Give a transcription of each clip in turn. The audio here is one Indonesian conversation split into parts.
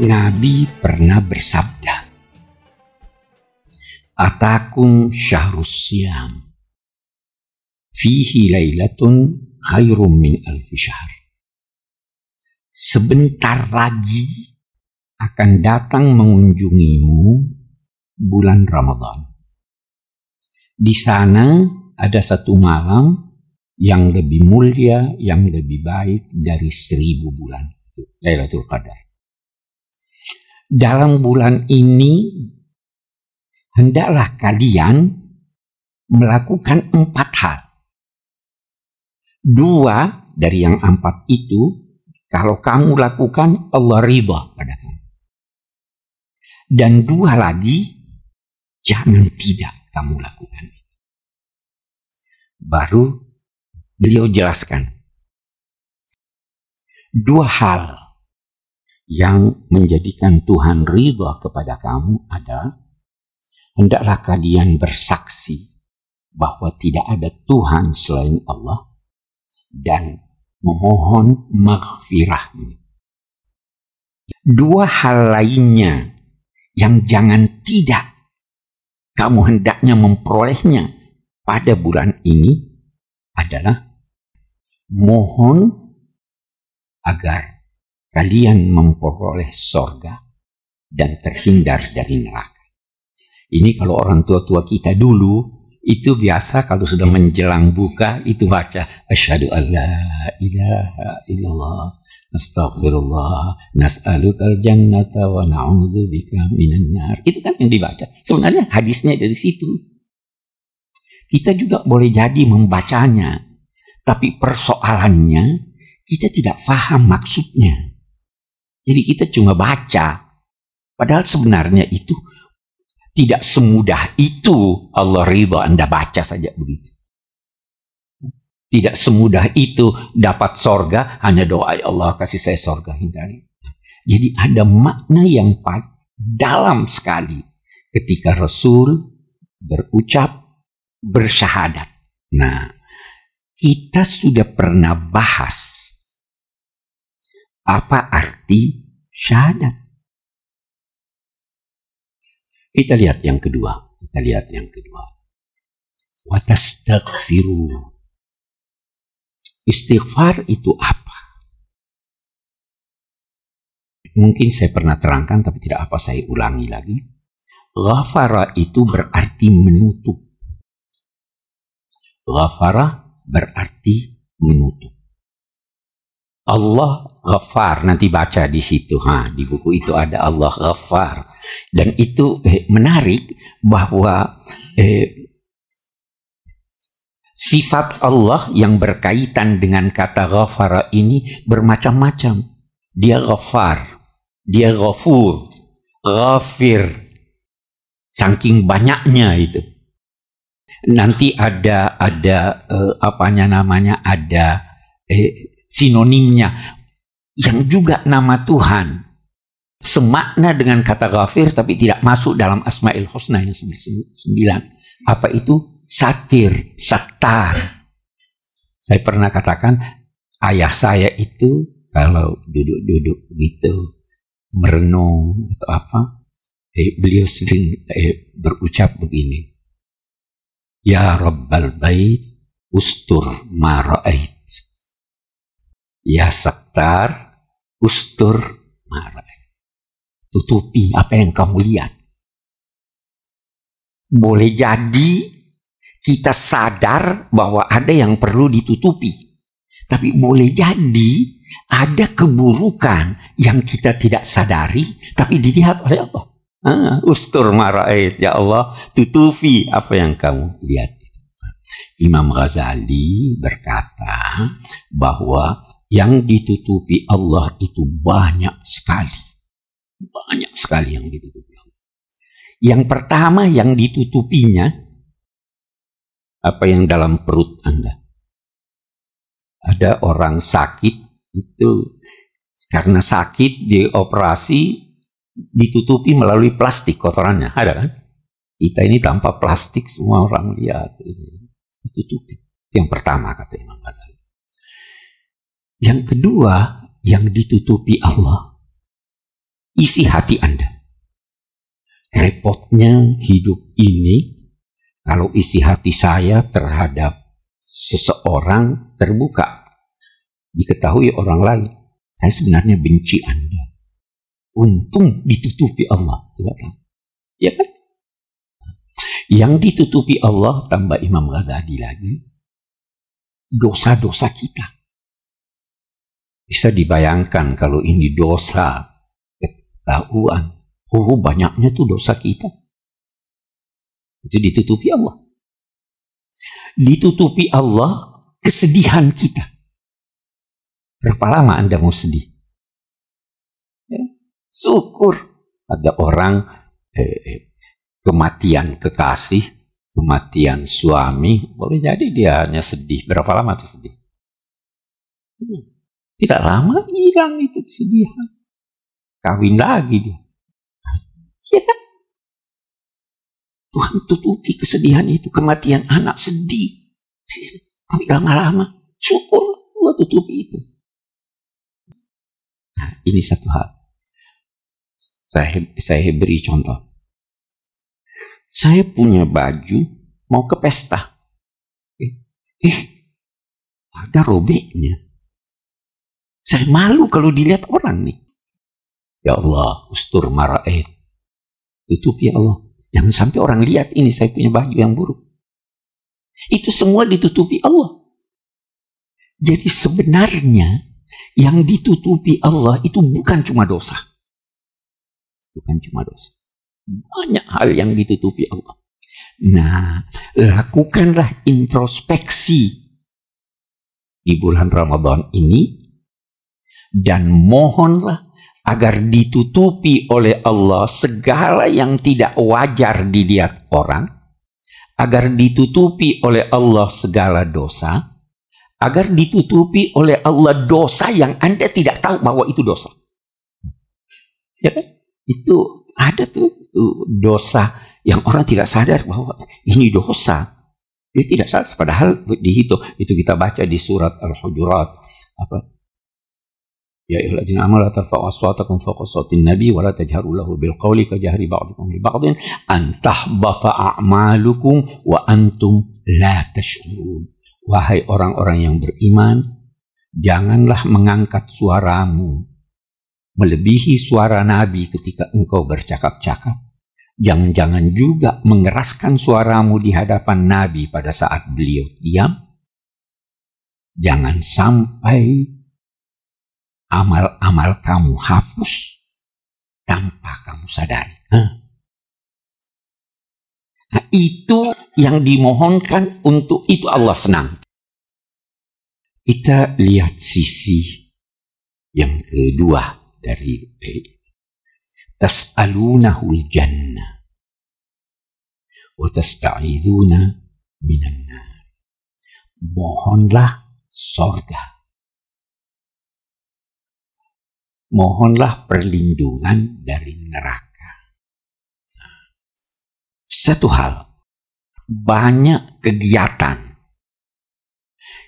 Nabi pernah bersabda, Atakum syahrus siam, fihi laylatun khairum min alfi syahr. Sebentar lagi akan datang mengunjungimu bulan Ramadan. Di sana ada satu malam yang lebih mulia, yang lebih baik dari seribu bulan. Lailatul Qadar dalam bulan ini hendaklah kalian melakukan empat hal. Dua dari yang empat itu, kalau kamu lakukan, Allah ridha pada kamu. Dan dua lagi, jangan tidak kamu lakukan. Baru beliau jelaskan. Dua hal yang menjadikan Tuhan ridha kepada kamu adalah hendaklah kalian bersaksi bahwa tidak ada Tuhan selain Allah dan memohon maghfirahnya. Dua hal lainnya yang jangan tidak kamu hendaknya memperolehnya pada bulan ini adalah mohon agar kalian memperoleh sorga dan terhindar dari neraka. Ini kalau orang tua-tua kita dulu itu biasa kalau sudah menjelang buka itu baca asyhadu alla ilaha illallah astagfirullah nas'alukal jannata wa na'udzubika minan nar. Itu kan yang dibaca. Sebenarnya hadisnya dari situ. Kita juga boleh jadi membacanya, tapi persoalannya kita tidak paham maksudnya. Jadi kita cuma baca. Padahal sebenarnya itu tidak semudah itu Allah ridho Anda baca saja begitu. Tidak semudah itu dapat sorga hanya doa ya Allah kasih saya sorga hindari. Jadi ada makna yang dalam sekali ketika Rasul berucap bersyahadat. Nah, kita sudah pernah bahas apa arti syahadat? Kita lihat yang kedua. Kita lihat yang kedua. Watastaghfiru. Istighfar itu apa? Mungkin saya pernah terangkan tapi tidak apa saya ulangi lagi. Ghafara itu berarti menutup. Ghafara berarti menutup. Allah Ghaffar. Nanti baca di situ ha di buku itu ada Allah Ghaffar. Dan itu eh, menarik bahwa eh, sifat Allah yang berkaitan dengan kata Ghaffar ini bermacam-macam. Dia Ghaffar dia Ghafur Ghafir. Saking banyaknya itu. Nanti ada ada eh, apanya namanya ada eh, sinonimnya yang juga nama Tuhan. Semakna dengan kata ghafir tapi tidak masuk dalam asmaul husna yang sembilan apa itu? Satir satar. Saya pernah katakan ayah saya itu kalau duduk-duduk gitu merenung atau apa eh, beliau sering eh, berucap begini ya rabbal bait ustur ma Ya sektar, ustur, marah. Tutupi apa yang kamu lihat. Boleh jadi kita sadar bahwa ada yang perlu ditutupi. Tapi boleh jadi ada keburukan yang kita tidak sadari tapi dilihat oleh Allah. Ah, ustur maraid ya Allah tutupi apa yang kamu lihat. Imam Ghazali berkata bahwa yang ditutupi Allah itu banyak sekali. Banyak sekali yang ditutupi Allah. Yang pertama yang ditutupinya, apa yang dalam perut Anda. Ada orang sakit, itu karena sakit dioperasi, ditutupi melalui plastik kotorannya. Ada kan? Kita ini tanpa plastik semua orang lihat. Ditutupi. Yang pertama kata Imam Ghazali. Yang kedua, yang ditutupi Allah. isi hati Anda. Repotnya hidup ini kalau isi hati saya terhadap seseorang terbuka diketahui orang lain, saya sebenarnya benci Anda. Untung ditutupi Allah. Ya kan? Yang ditutupi Allah tambah Imam Ghazali lagi dosa-dosa kita. Bisa dibayangkan kalau ini dosa ketahuan. Oh banyaknya tuh dosa kita. Itu ditutupi Allah. Ditutupi Allah kesedihan kita. Berapa lama Anda mau sedih? Ya, syukur. Ada orang eh, eh kematian kekasih, kematian suami, boleh jadi dia hanya sedih. Berapa lama tuh sedih? Hmm. Tidak lama hilang itu kesedihan. Kawin lagi dia. Ya? Tuhan tutupi kesedihan itu. Kematian anak sedih. Tapi lama-lama syukur Allah tutupi itu. Nah, ini satu hal. Saya, saya beri contoh. Saya punya baju mau ke pesta. Eh, eh ada robeknya. Saya malu kalau dilihat orang nih. Ya Allah, ustur maraid. Tutup ya Allah. Jangan sampai orang lihat ini saya punya baju yang buruk. Itu semua ditutupi Allah. Jadi sebenarnya yang ditutupi Allah itu bukan cuma dosa. Bukan cuma dosa. Banyak hal yang ditutupi Allah. Nah, lakukanlah introspeksi di bulan Ramadan ini dan mohonlah agar ditutupi oleh Allah segala yang tidak wajar dilihat orang, agar ditutupi oleh Allah segala dosa, agar ditutupi oleh Allah dosa yang Anda tidak tahu bahwa itu dosa. Ya kan? Itu ada tuh itu dosa yang orang tidak sadar bahwa ini dosa. Dia tidak sadar padahal di situ itu kita baca di surat Al-Hujurat apa Ya ayyuhalladzina amanu la tarfa'u aswatakum fawqa sawtin nabi wa la tajharu lahu bil qawli ka jahri ba'dikum li ba'din an tahbata a'malukum wa antum la tash'urun. Wahai orang-orang yang beriman, janganlah mengangkat suaramu melebihi suara Nabi ketika engkau bercakap-cakap. Jangan-jangan juga mengeraskan suaramu di hadapan Nabi pada saat beliau diam. Jangan sampai amal-amal kamu hapus. Tanpa kamu sadari. Nah, itu yang dimohonkan untuk itu Allah senang. Kita lihat sisi yang kedua dari tas'alunahu jannah. Wa tasta'iduna minan nar. Mohonlah sorga mohonlah perlindungan dari neraka satu hal banyak kegiatan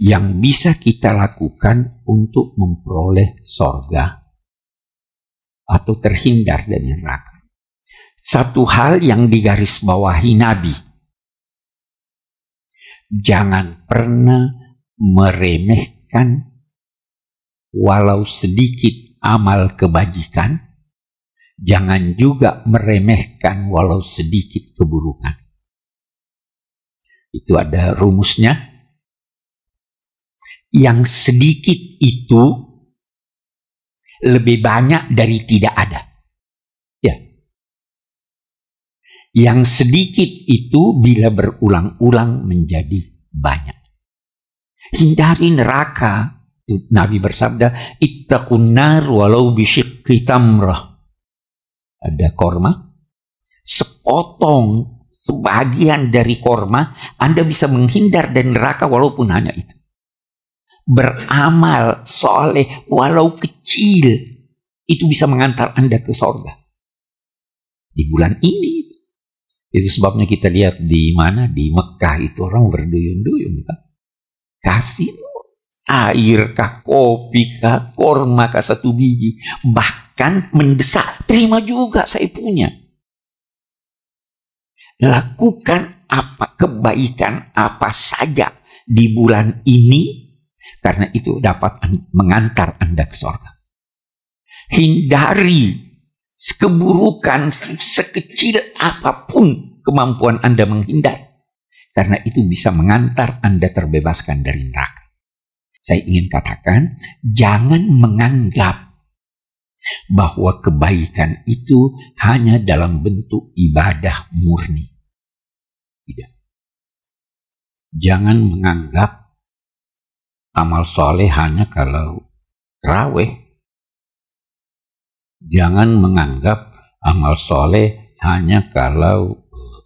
yang bisa kita lakukan untuk memperoleh sorga atau terhindar dari neraka. Satu hal yang digarisbawahi Nabi. Jangan pernah meremehkan walau sedikit amal kebajikan. Jangan juga meremehkan walau sedikit keburukan. Itu ada rumusnya. Yang sedikit itu lebih banyak dari tidak ada. Ya. Yang sedikit itu bila berulang-ulang menjadi banyak. Hindari neraka. Nabi bersabda, Ittaqun nar walau bisyikki tamrah. Ada korma. Sepotong sebagian dari korma, Anda bisa menghindar dari neraka walaupun hanya itu. Beramal soleh walau kecil itu bisa mengantar anda ke sorga. Di bulan ini. Itu sebabnya kita lihat di mana? Di Mekah itu orang berduyun-duyun kan kasih air kah kopi kah korma kah satu biji bahkan mendesak, terima juga saya punya. Lakukan apa kebaikan apa saja di bulan ini karena itu dapat mengantar Anda ke surga. Hindari keburukan sekecil apa pun kemampuan Anda menghindar. Karena itu bisa mengantar Anda terbebaskan dari neraka. Saya ingin katakan, jangan menganggap bahwa kebaikan itu hanya dalam bentuk ibadah murni. Tidak. Jangan menganggap amal soleh hanya kalau terawih. Jangan menganggap amal soleh hanya kalau uh,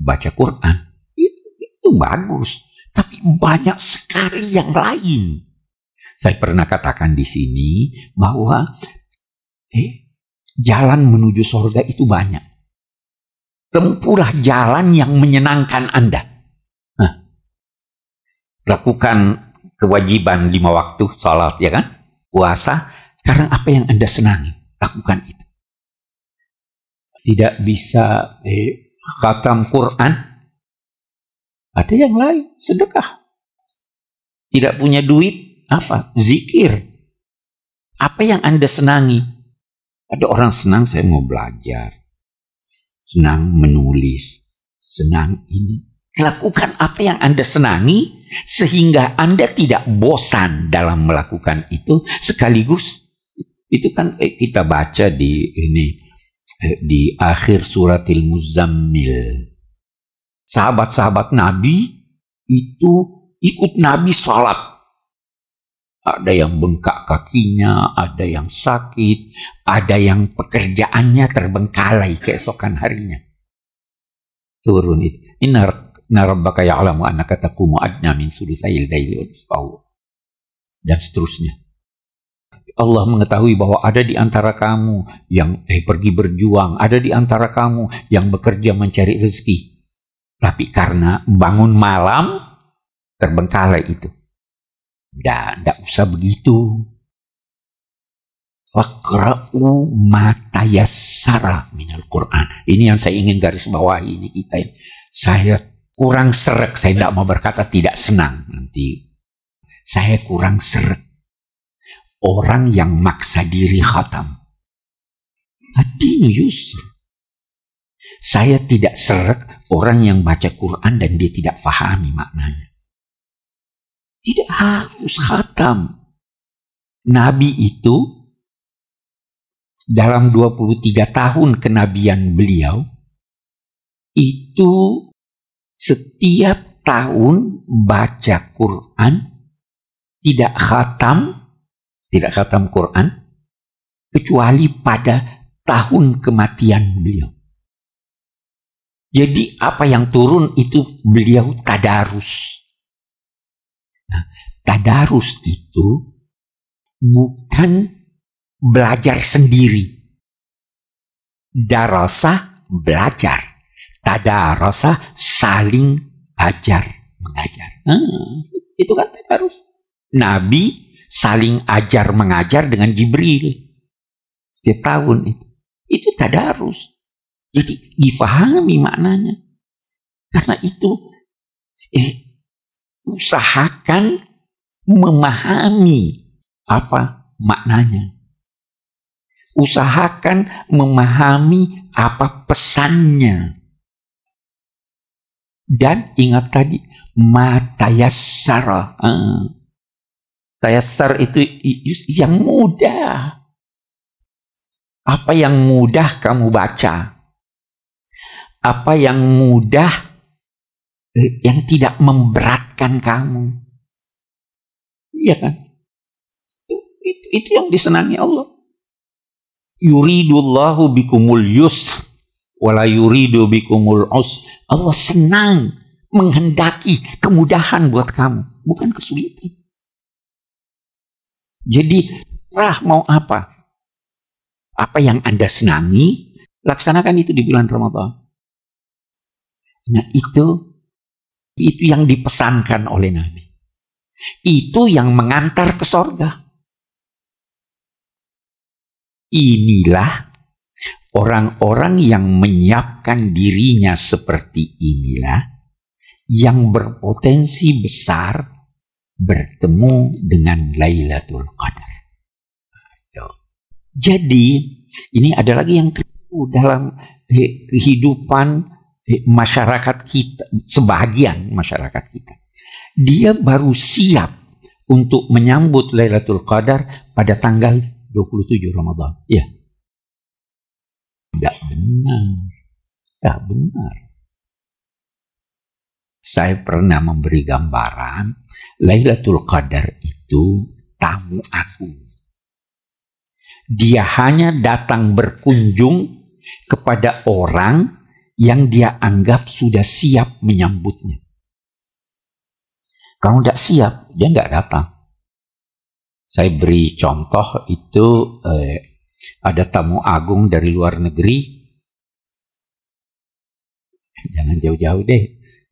baca Quran. Itu, itu bagus. Tapi banyak sekali yang lain. Saya pernah katakan di sini bahwa eh, jalan menuju sorga itu banyak. Tempuhlah jalan yang menyenangkan Anda. Nah, lakukan kewajiban lima waktu sholat ya kan puasa sekarang apa yang anda senangi lakukan itu tidak bisa eh, khatam Quran ada yang lain sedekah. Tidak punya duit apa? Zikir. Apa yang anda senangi? Ada orang senang saya mau belajar senang menulis senang ini. Lakukan apa yang anda senangi sehingga Anda tidak bosan dalam melakukan itu. Sekaligus itu kan eh, kita baca di ini eh, di akhir suratil muzammil sahabat-sahabat Nabi itu ikut Nabi sholat ada yang bengkak kakinya, ada yang sakit, ada yang pekerjaannya terbengkalai keesokan harinya. Turun itu. Ini Inna rabbaka ya'lamu annaka taqumu adna min sulusayil daili dan seterusnya. Allah mengetahui bahwa ada di antara kamu yang eh, pergi berjuang, ada di antara kamu yang bekerja mencari rezeki. Tapi karena bangun malam, terbengkalai itu. Dan tidak usah begitu. Fakra'u matayasara minal Quran. Ini yang saya ingin garis bawahi ini kita. Saya kurang serak. Saya tidak mau berkata tidak senang nanti. Saya kurang serak. Orang yang maksa diri khatam. Adinu yusr. Saya tidak serak orang yang baca Quran dan dia tidak fahami maknanya. Tidak harus khatam. Nabi itu dalam 23 tahun kenabian beliau itu setiap tahun baca Quran tidak khatam, tidak khatam Quran, kecuali pada tahun kematian beliau. Jadi apa yang turun itu beliau tadarus. Nah, tadarus itu bukan belajar sendiri. Darasa belajar rasa saling ajar mengajar. Hmm, itu kan harus. Nabi saling ajar mengajar dengan Jibril. Setiap tahun itu. Itu tadarus. Jadi difahami maknanya. Karena itu eh, usahakan memahami apa maknanya. Usahakan memahami apa pesannya. Dan ingat tadi, matayassara. Uh, tayassar itu yang mudah. Apa yang mudah kamu baca? Apa yang mudah eh, yang tidak memberatkan kamu? Iya kan? Itu, itu, itu yang disenangi Allah. Yuridullahu bikumul yusr wala yuridu bikumul us. Allah senang menghendaki kemudahan buat kamu, bukan kesulitan. Jadi, rah mau apa? Apa yang Anda senangi, laksanakan itu di bulan Ramadan. Nah, itu itu yang dipesankan oleh Nabi. Itu yang mengantar ke sorga. inilah orang-orang yang menyiapkan dirinya seperti inilah yang berpotensi besar bertemu dengan Lailatul Qadar. Jadi ini ada lagi yang dalam kehidupan masyarakat kita, sebagian masyarakat kita. Dia baru siap untuk menyambut Lailatul Qadar pada tanggal 27 Ramadan. Ya. Tidak benar. Tidak benar. Saya pernah memberi gambaran Lailatul Qadar itu tamu aku. Dia hanya datang berkunjung kepada orang yang dia anggap sudah siap menyambutnya. Kalau tidak siap, dia nggak datang. Saya beri contoh itu eh, ada tamu agung dari luar negeri. Jangan jauh-jauh deh.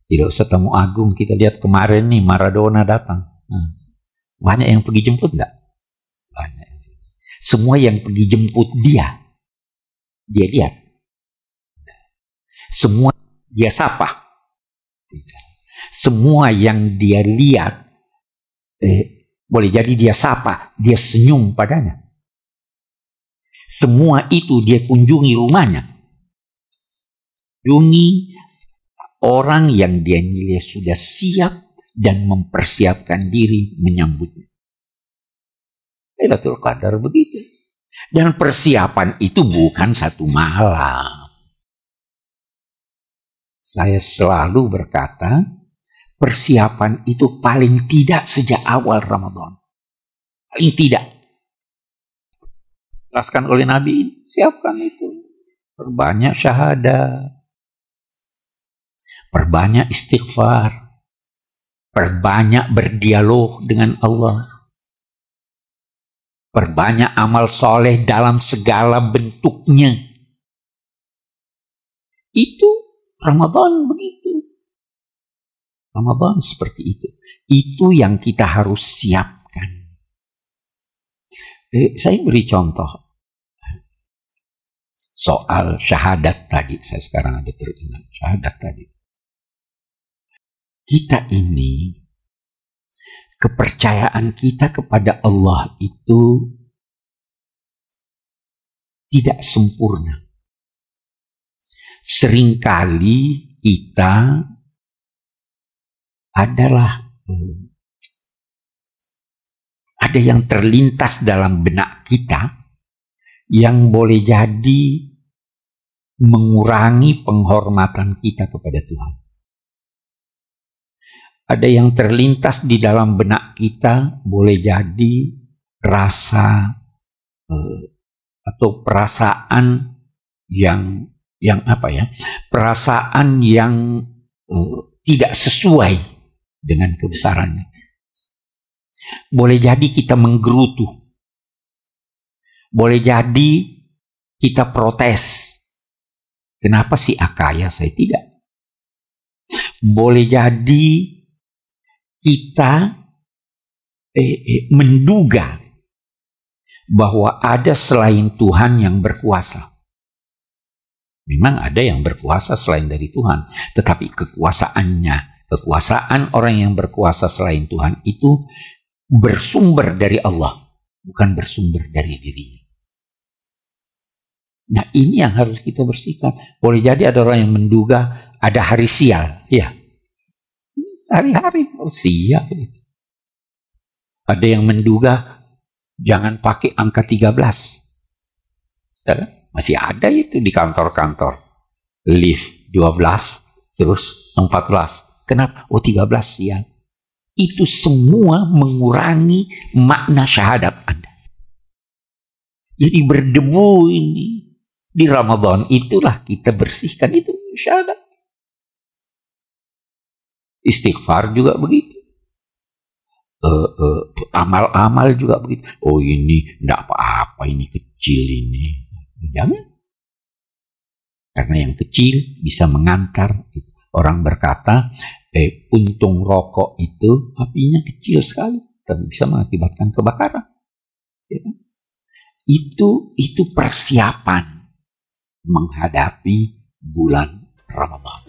Tidak usah tamu agung. Kita lihat kemarin nih Maradona datang. Nah, banyak yang pergi jemput enggak? Banyak. Semua yang pergi jemput dia, dia lihat. Semua dia sapa. Semua yang dia lihat, eh, boleh jadi dia sapa, dia senyum padanya. Semua itu dia kunjungi rumahnya. Kunjungi orang yang dia nilai sudah siap dan mempersiapkan diri menyambutnya. Lailatul Qadar begitu. Dan persiapan itu bukan satu malam. Saya selalu berkata, persiapan itu paling tidak sejak awal Ramadan. Paling tidak. Jelaskan oleh Nabi, siapkan itu. Perbanyak syahadat. Perbanyak istighfar. Perbanyak berdialog dengan Allah. Perbanyak amal soleh dalam segala bentuknya. Itu Ramadan begitu. Ramadan seperti itu. Itu yang kita harus siapkan. Eh, saya beri contoh. Soal syahadat tadi. Saya sekarang ada teringat. Syahadat tadi. Kita ini, kepercayaan kita kepada Allah itu tidak sempurna sering kali kita adalah hmm, ada yang terlintas dalam benak kita yang boleh jadi mengurangi penghormatan kita kepada Tuhan. Ada yang terlintas di dalam benak kita boleh jadi rasa eh, atau perasaan yang yang apa ya perasaan yang uh, tidak sesuai dengan kebesarannya. Boleh jadi kita menggerutu. Boleh jadi kita protes. Kenapa si Akaya saya tidak? Boleh jadi kita eh, eh, menduga bahwa ada selain Tuhan yang berkuasa. Memang ada yang berkuasa selain dari Tuhan, tetapi kekuasaannya, kekuasaan orang yang berkuasa selain Tuhan itu bersumber dari Allah, bukan bersumber dari dirinya. Nah ini yang harus kita bersihkan. Boleh jadi ada orang yang menduga ada hari sial. Ya, hari-hari oh, sial. Ada yang menduga jangan pakai angka 13. Ya kan? Masih ada itu di kantor-kantor. Lift 12, terus 14. Kenapa? Oh 13 siang. Itu semua mengurangi makna syahadat Anda. Jadi berdebu ini. Di Ramadan itulah kita bersihkan itu syahadat. Istighfar juga begitu. Amal-amal uh, uh, juga begitu. Oh ini tidak apa-apa, ini kecil ini. Jangan. Karena yang kecil bisa mengantar. Orang berkata, eh, untung rokok itu apinya kecil sekali. Tapi bisa mengakibatkan kebakaran. Ya kan? itu itu persiapan menghadapi bulan Ramadan.